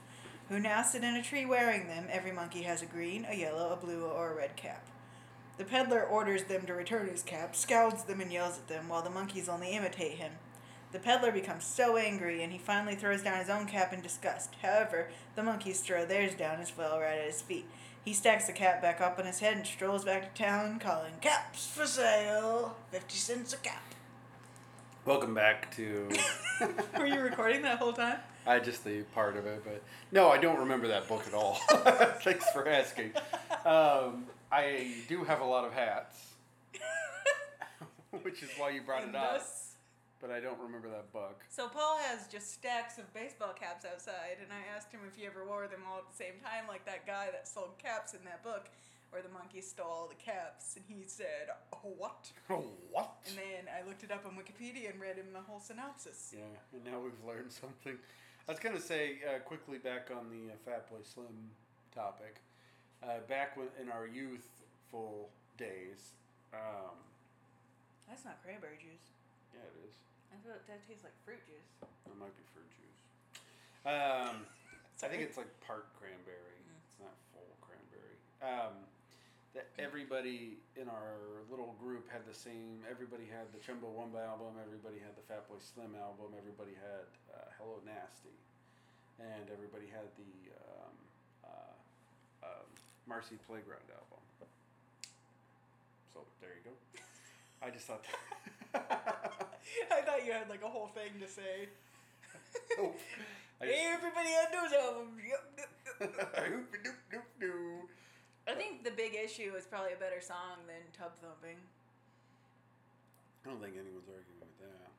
who now sit in a tree wearing them. Every monkey has a green, a yellow, a blue, or a red cap. The peddler orders them to return his cap, scowls them, and yells at them, while the monkeys only imitate him. The peddler becomes so angry, and he finally throws down his own cap in disgust. However, the monkeys throw theirs down as well right at his feet. He stacks the cap back up on his head and strolls back to town, calling caps for sale, fifty cents a cap. Welcome back to. Were you recording that whole time? I just the part of it, but no, I don't remember that book at all. Thanks for asking. Um, I do have a lot of hats, which is why you brought And it up. But I don't remember that book. So Paul has just stacks of baseball caps outside, and I asked him if he ever wore them all at the same time, like that guy that sold caps in that book, where the monkey stole all the caps, and he said, "Oh, "What?" Oh, what? And then I looked it up on Wikipedia and read him the whole synopsis. Yeah, and now we've learned something. I was gonna say uh, quickly back on the uh, Fatboy Slim topic. Uh, back when, in our youthful days, um, That's not cranberry juice. Yeah, it is. I feel thought that tastes like fruit juice. It might be fruit juice. Um, I think it's like part cranberry. It's not full cranberry. Um, everybody in our little group had the same. Everybody had the Chumbawamba album. Everybody had the Fatboy Slim album. Everybody had uh, Hello Nasty, and everybody had the um, uh, um, Marcy Playground album. So there you go. I just thought. I thought you had like a whole thing to say. Nope. I just- Everybody had those albums. Doop, doop, doop, doop. I think the big issue is probably a better song than Tub Thumping. I don't think anyone's arguing with that.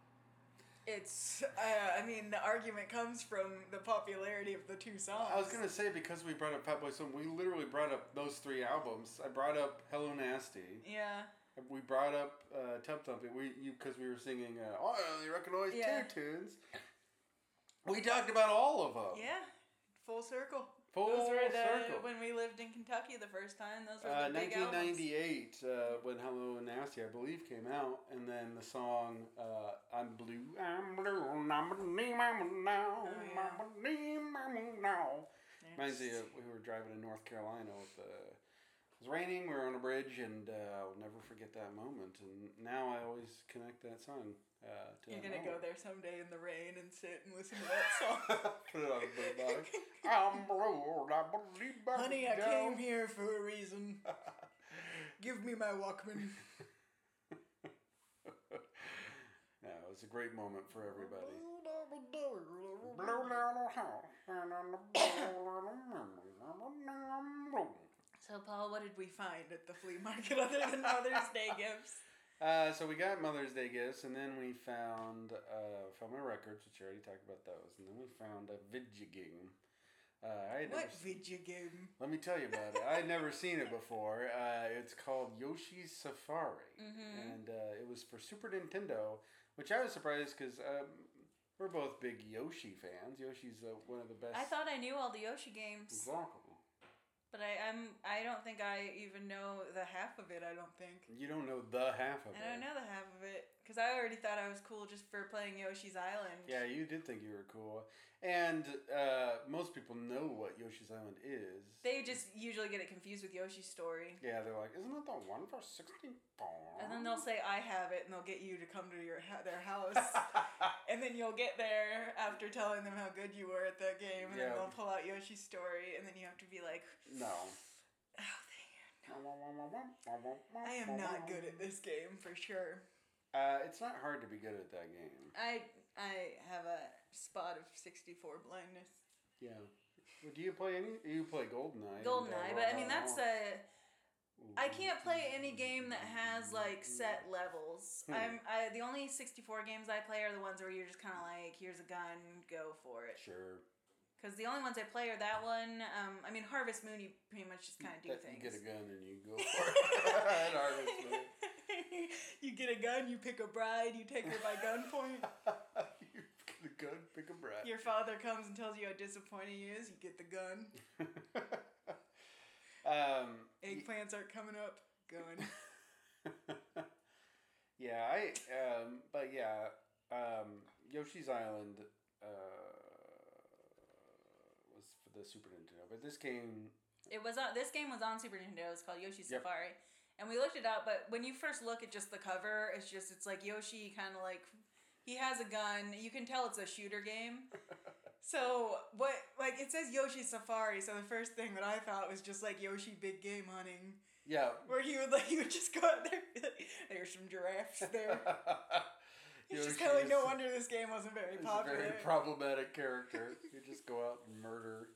It's, uh, I mean, the argument comes from the popularity of the two songs. I was gonna say because we brought up Fatboy Slim, we literally brought up those three albums. I brought up Hello Nasty. Yeah. We brought up uh, Tub Thumping. We you because we were singing. Uh, oh, I only recognize Yeah. two tunes. We talked about all of them. Yeah. Full circle. Full those were the, circle. When we lived in Kentucky the first time, those were Uh, the big albums. 1998, uh, when Hello Nasty, I believe, came out, and then the song uh, "I'm Blue, I'm Blue, I'm Blue, I'm now, Oh, yeah. I'm Blue, I'm now." Reminds me of we were driving to North Carolina with the. It was raining. We were on a bridge, and uh, I'll never forget that moment. And now I always connect that song uh, to. You're gonna go there someday in the rain and sit and listen to that song. Put it on. I'm blue, I believe Honey, I down. came here for a reason. Give me my Walkman. Yeah, it was a great moment for everybody. So, Paul, what did we find at the flea market other than Mother's Day gifts? Uh, so we got Mother's Day gifts, and then we found uh, found my records, which I already talked about those, and then we found a video game. Uh, I never What seen- video game? Let me tell you about it. I had never seen it before. Uh, it's called Yoshi's Safari, and uh, it was for Super Nintendo, which I was surprised because um, we're both big Yoshi fans. Yoshi's uh, one of the best. I thought I knew all the Yoshi games, Exactly. But I, I'm I don't think I even know the half of it. I don't think. You don't know the half of it. I don't know the half of it because I already thought I was cool just for playing Yoshi's Island. Yeah, you did think you were cool, and uh, most people know what Yoshi's Island is. They just usually get it confused with Yoshi's Story. yeah, they're like, isn't that the one for sixteen And then they'll say I have it, and they'll get you to come to your ha- their house, and then you'll get there after telling them how good you were at that game, and Yeah. then they'll pull out Yoshi's story, and then you have to be like, no. oh, dang. I am not good at this game for sure. Uh, it's not hard to be good at that game. I I have a spot of sixty four blindness. Yeah. Well, do you play any? You play Goldeneye. and, Goldeneye, but I mean that's a. I can't play any game that has like set levels. Hmm. I'm I the only sixty four games I play are the ones where you're just kind of like, here's a gun, go for it. Sure. Because the only ones I play are that one. Um, I mean Harvest Moon, you pretty much just kind of do That- things. You get a gun and you go for it. At Harvest Moon. you get a gun, you pick a bride, you take her by gunpoint. You get a gun, pick a brat. Your father comes and tells you how disappointing he is. You get the gun. um, Eggplants aren't coming up. Going. yeah, I. Um, but yeah, um, Yoshi's Island uh, was for the Super Nintendo, but this game. It was on. This game was on Super Nintendo. It's called Yoshi Yep. Safari, and we looked it up. But when you first look at just the cover, it's just it's like Yoshi kind of like he has a gun. You can tell it's a shooter game. So what like it says Yoshi Safari. So the first thing that I thought was just like Yoshi big game hunting, Yeah. where he would like he would just go out there. like, There's some giraffes there. It's just kind of like no wonder this game wasn't very popular. very problematic character. You just go out and murder.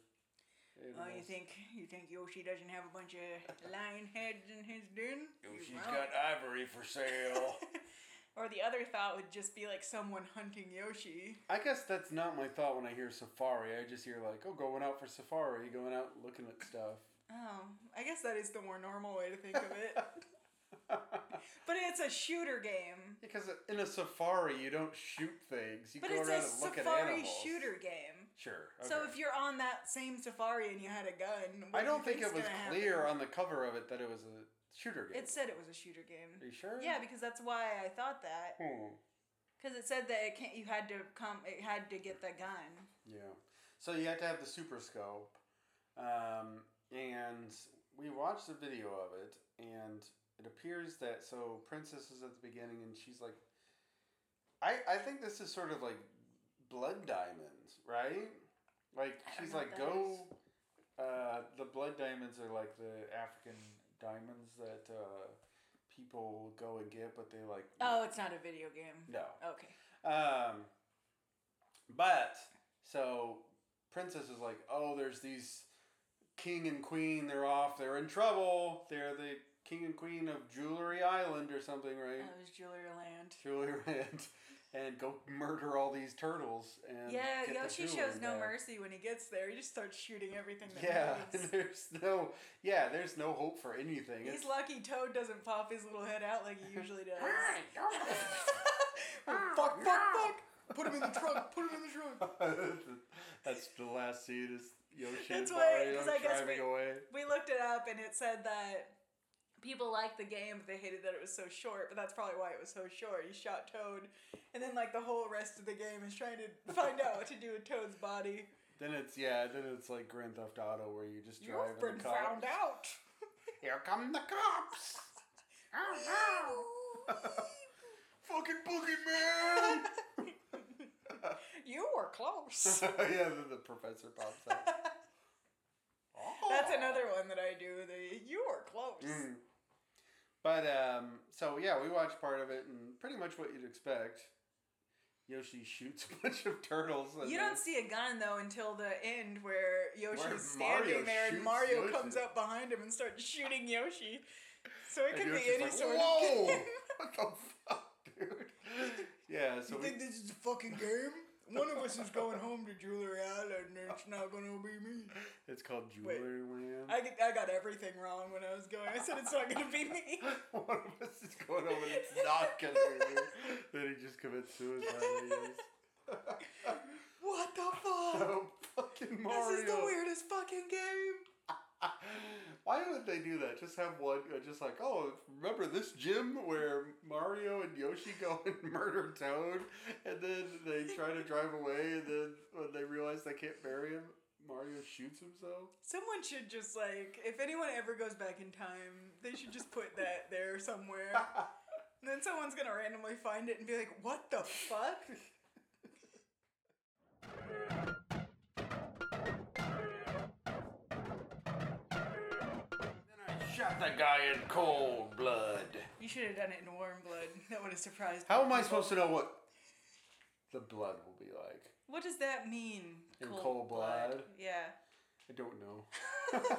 Oh, you think you think Yoshi doesn't have a bunch of lion heads in his den? Yoshi's got ivory for sale. Or the other thought would just be like someone hunting Yoshi. I guess that's not my thought when I hear safari. I just hear like, oh, going out for safari, going out looking at stuff. Oh, I guess that is the more normal way to think of it. but it's a shooter game. Because in a safari, you don't shoot things. You But go it's around a and look at safari animals. shooter game. Sure. So if you're on that same safari and you had a gun, what I do don't you think it was clear happen? on the cover of it that it was a shooter game. It said it was a shooter game. Are you sure? Yeah, because that's why I thought that. Hmm. Because it said that it can't. You had to come. It had to get the gun. Yeah. So you have to have the super scope, um, and we watched the video of it, and it appears that so Princess is at the beginning, and she's like, I I think this is sort of like blood diamonds, right? Like she's like, go. Uh, the blood diamonds are like the African diamonds that uh, people go and get, but they like Oh, it's not a video game. no. Okay. Um, but so Princess is like, oh, there's these king and queen. They're off. They're in trouble. They're the king and queen of Jewelry Island or something, right? That was Jewelry Land. Jewelry Island, and go murder all these turtles. And Yeah, get the Yoshi shows no mercy when he gets there. He just starts shooting everything that Yeah, there's no. Yeah, there's no hope for anything. He's It's- lucky Toad doesn't pop his little head out like he usually does. Oh, fuck, fuck, fuck! Put him in the trunk. Put him in the trunk. That's the last scene is Yoshi That's why- Mario 'cause I guess driving we- away. We looked it up and it said that people liked the game, but they hated that it was so short. But that's probably why it was so short. You shot Toad, and then like the whole rest of the game is trying to find out what to do with Toad's body. Then it's yeah. Then it's like Grand Theft Auto where you just drive. You've been and the cops- found out. Here come the cops! Oh no! Fucking boogeyman! you were close. yeah, then the professor pops out. That's another one that I do. The you were close. Mm. But um, so yeah, we watched part of it, and pretty much what you'd expect. Yoshi shoots a bunch of turtles. and You don't see a gun though until the end where Yoshi's Where standing Mario there and Mario Yoshi. comes up behind him and starts shooting Yoshi. So it and could be any like, sort Whoa! of game. what the fuck, dude? Yeah, so you we, think this is a fucking game? One of us is going home to Jewelry Island and it's not gonna be me. it's called Jewelry Land. I, get- I got everything wrong when I was going. I said it's not gonna be me. One of us is going home and it's not gonna be me. Then he just commits suicide. What the fuck? Oh, fucking Mario. This is the weirdest fucking game. Why would they do that? Just have one, uh, just like, oh, remember this gym where Mario and Yoshi go and murder Toad, and then they try to drive away, and then when they realize they can't bury him, Mario shoots himself. Someone should just like, if anyone ever goes back in time, they should just put that there somewhere. And then someone's gonna randomly find it and be like, what the fuck? shot the guy in cold blood. You should have done it in warm blood. That would have surprised me. How am I supposed to know what the blood will be like? What does that mean? In cold blood? Yeah. I don't know.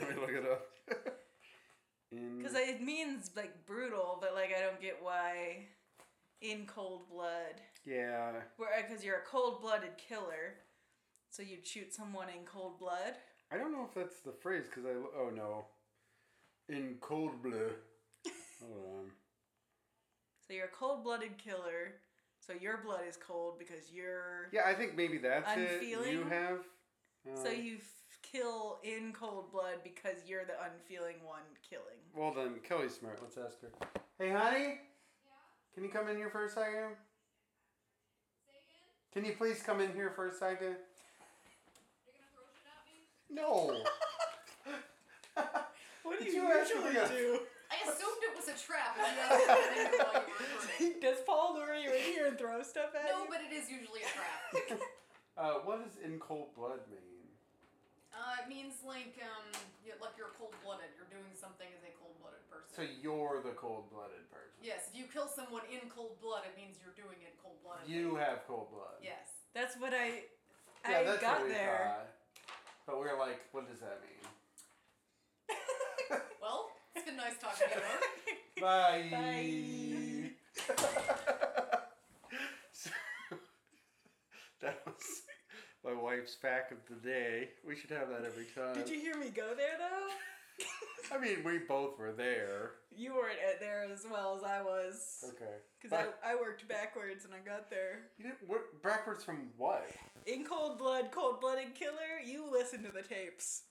Let me look it up. In Because it means like brutal, but like I don't get why in cold blood. yeah, Where because you're a cold blooded killer, so you'd shoot someone in cold blood. I don't know if that's the phrase because I oh no, in cold blood. Hold on. So you're a cold blooded killer. So your blood is cold because you're. Yeah, I think maybe that's it. You Unfeeling? have. So uh, you f- kill in cold blood because you're the unfeeling one killing. Well then, Kelly's smart. Let's ask her. Hey, honey. Can you come in here for a second? Can you please come in here for a second? No. What do Did you, you actually usually do? I assumed it was a trap and you guys were in here while you were recording. Does Paul lure you in here and throw stuff at No, you? but it is usually a trap. uh, what does in cold blood mean? Uh, it means like um, you like you're cold blooded. You're doing something as a cold blooded person. So you're the cold blooded person. yes, if you kill someone in cold blood, it means you're doing it cold blooded. You have cold blood. Yes. That's what I. Yeah, I that's got what we there. thought. But we are like, what does that mean? Well, it's been nice talking to you. Bye. So, that was my wife's fact of the day. We should have that every time. Did you hear me go there though? I mean, we both were there. You weren't at there as well as I was. Okay. Because I, I worked backwards and I got there. you didn't work backwards from what? In cold blood, cold blooded killer, you listen to the tapes.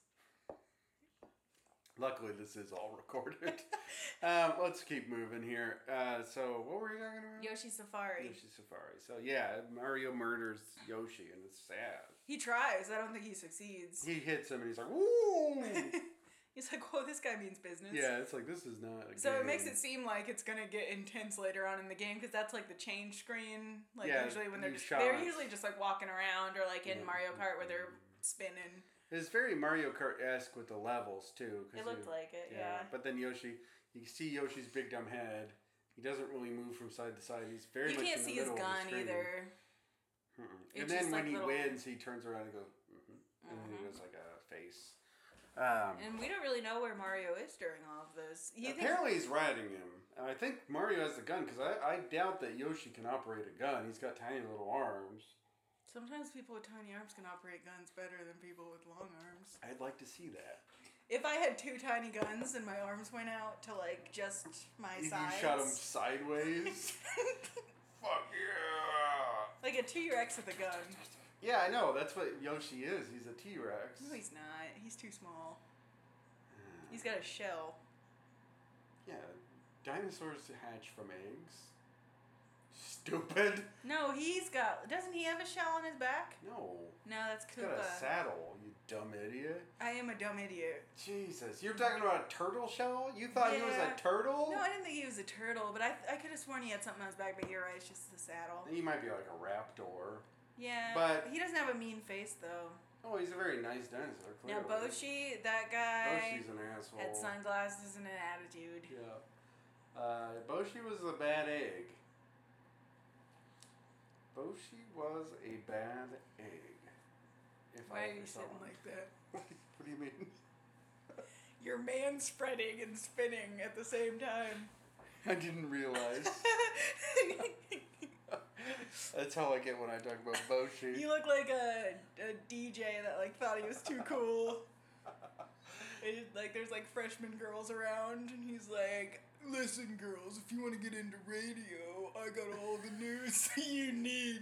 Luckily, this is all recorded. um, let's keep moving here. Uh, so, what were you talking about? Yoshi Safari. Yoshi Safari. So, yeah, Mario murders Yoshi, and it's sad. He tries. I don't think he succeeds. He hits him, and he's like, "Woo!" He's like, well, this guy means business." yeah, it's like this is not. A So it makes it seem like it's gonna get intense later on in the game because that's like the change screen. Like Yeah, usually when they're just, they're usually just like walking around or like in Yeah. Mario Kart where they're spinning. It's very Mario Kart esque with the levels too. It looked you- like it, yeah. But then Yoshi, you see Yoshi's big dumb head. He doesn't really move from side to side. He's very you much can't in the see his middle of the gun either. Mm-mm. And then when like he little- wins, he turns around and goes, mm-hmm. and then he Mhm. does like a face. Um, And we don't really know where Mario is during all of this. You think apparently, he's riding him. I think Mario has the gun because I, I doubt that Yoshi can operate a gun. He's got tiny little arms. sometimes people with tiny arms can operate guns better than people with long arms. I'd like to see that. If I had two tiny guns and my arms went out to like just my If sides, you shot him sideways. Fuck yeah! like a T Rex with a gun. Yeah, I know. That's what Yoshi is. He's a T Rex. No, he's not. He's too small. He's got a shell. Yeah, dinosaurs hatch from eggs. Stupid. No, he's got. Doesn't he have a shell on his back? No. No, that's He's got a saddle, you dumb idiot. I am a dumb idiot. Jesus, you're talking about a turtle shell? You thought he was Yeah. a turtle? No, I didn't think he was a turtle, but I, I could have sworn he had something on his back. But you're right, it's just the saddle. He might be like a raptor. Yeah, But- he doesn't have a mean face though. Oh, he's a very nice dinosaur. Now Clearly. Boshi, that guy, Boshi's an asshole. had sunglasses and an attitude. Yeah. Uh, Boshi was a bad egg. Boshi was a bad egg. If Why I are you sitting like that? what do you mean? You're man spreading and spinning at the same time. I didn't realize. That's how I get when I talk about Boshi. you look like a, a DJ that like thought he was too cool. It, like there's like freshman girls around, and he's like, "Listen, girls, if you want to get into radio, I got all the news you need.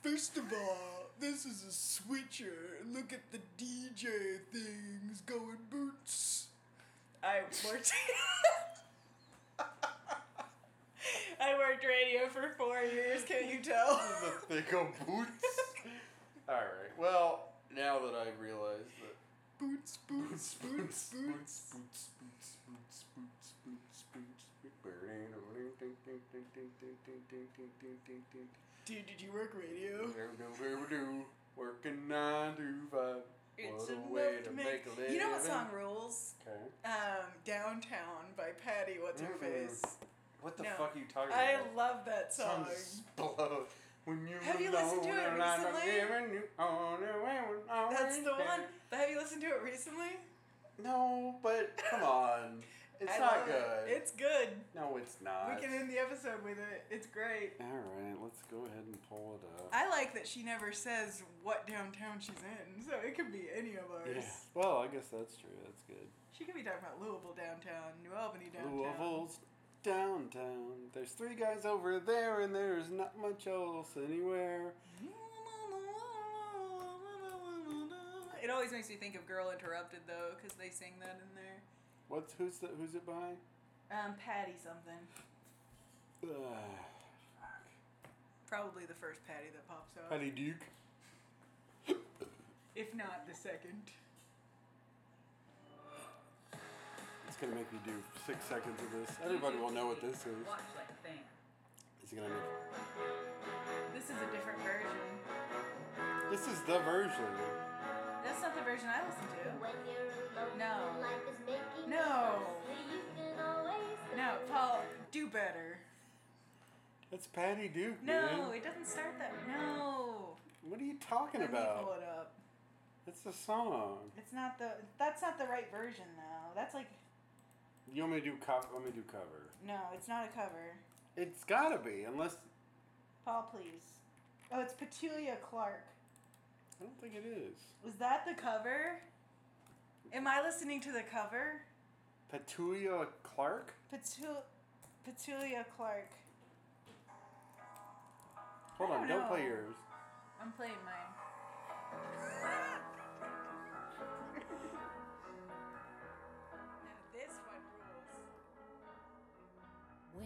First of all, this is a switcher. Look at the DJ things going boots. I worked. I worked radio for four years. Can you tell? the thick of boots. Alright, well, now that I realize that. Boots, boots, boots, boots. boots, boots, boots, boots, boots, boots, boots. Boots. Dude, did you work radio? Working nine to five. It's What a enough way to to make- make a living. You know what song rules? Okay. Um, Downtown by Patty What's Her Mm. face. What the No. fuck are you talking I about? I love that song. Blow. When you Have you listened to it recently? giving you all the way That's the one. But have you listened to it recently? No, but come on. It's I not love it. good. It's good. no, it's not. We can end the episode with it. It's great. Alright, let's go ahead and pull it up. I like that she never says what downtown she's in, so it could be any of ours. yeah. Well, I guess that's true. That's good. She could be talking about Louisville downtown, New Albany downtown. Louisville's downtown. There's three guys over there, and there's not much else anywhere. It always makes me think of Girl Interrupted though, because they sing that in there. What's who's the who's it by? Um, Patty something. Uh, Probably the first Patty that pops up. Patty Duke. If not the second. It's gonna make me do six seconds of this. Everybody will know what this is. Watch that thing. It's gonna make. This is a different version. This is the version. That's not the version I listen to. When you're No. life is making No. You can No, Paul, do better. That's Patty Duke. No, man. it doesn't start that. No. What are you talking Let me pull about? it up. It's a song. It's not the. That's not the right version though. That's like. You want me to do cover? Let me do cover. No, it's not a cover. It's gotta be, unless Paul, please. Oh, it's Petula Clark. I don't think it is. Was that the cover? Am I listening to the cover? Petula Clark. Petul- Petula Clark. Hold I on, don't don't play yours. I'm playing mine.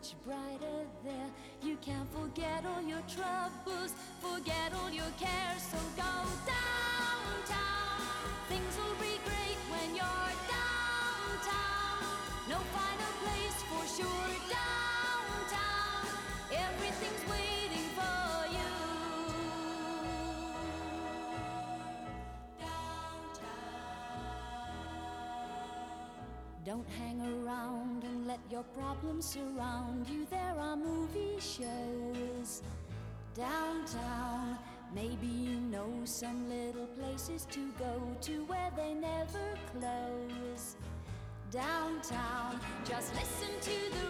Much brighter there. You can't forget all your troubles, forget all your cares. So go downtown. Things will be great when you're downtown. No finer place for sure. Downtown, everything's waiting Don't hang around and let your problems surround you. There are movie shows downtown. Maybe you know some little places to go to where they never close. Downtown, just listen to the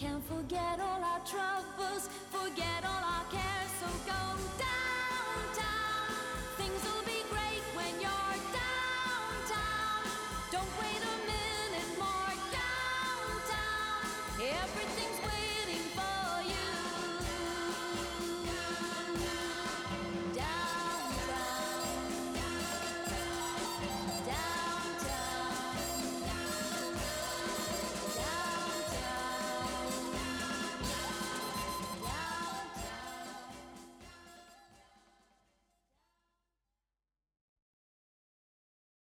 Can't forget all our troubles.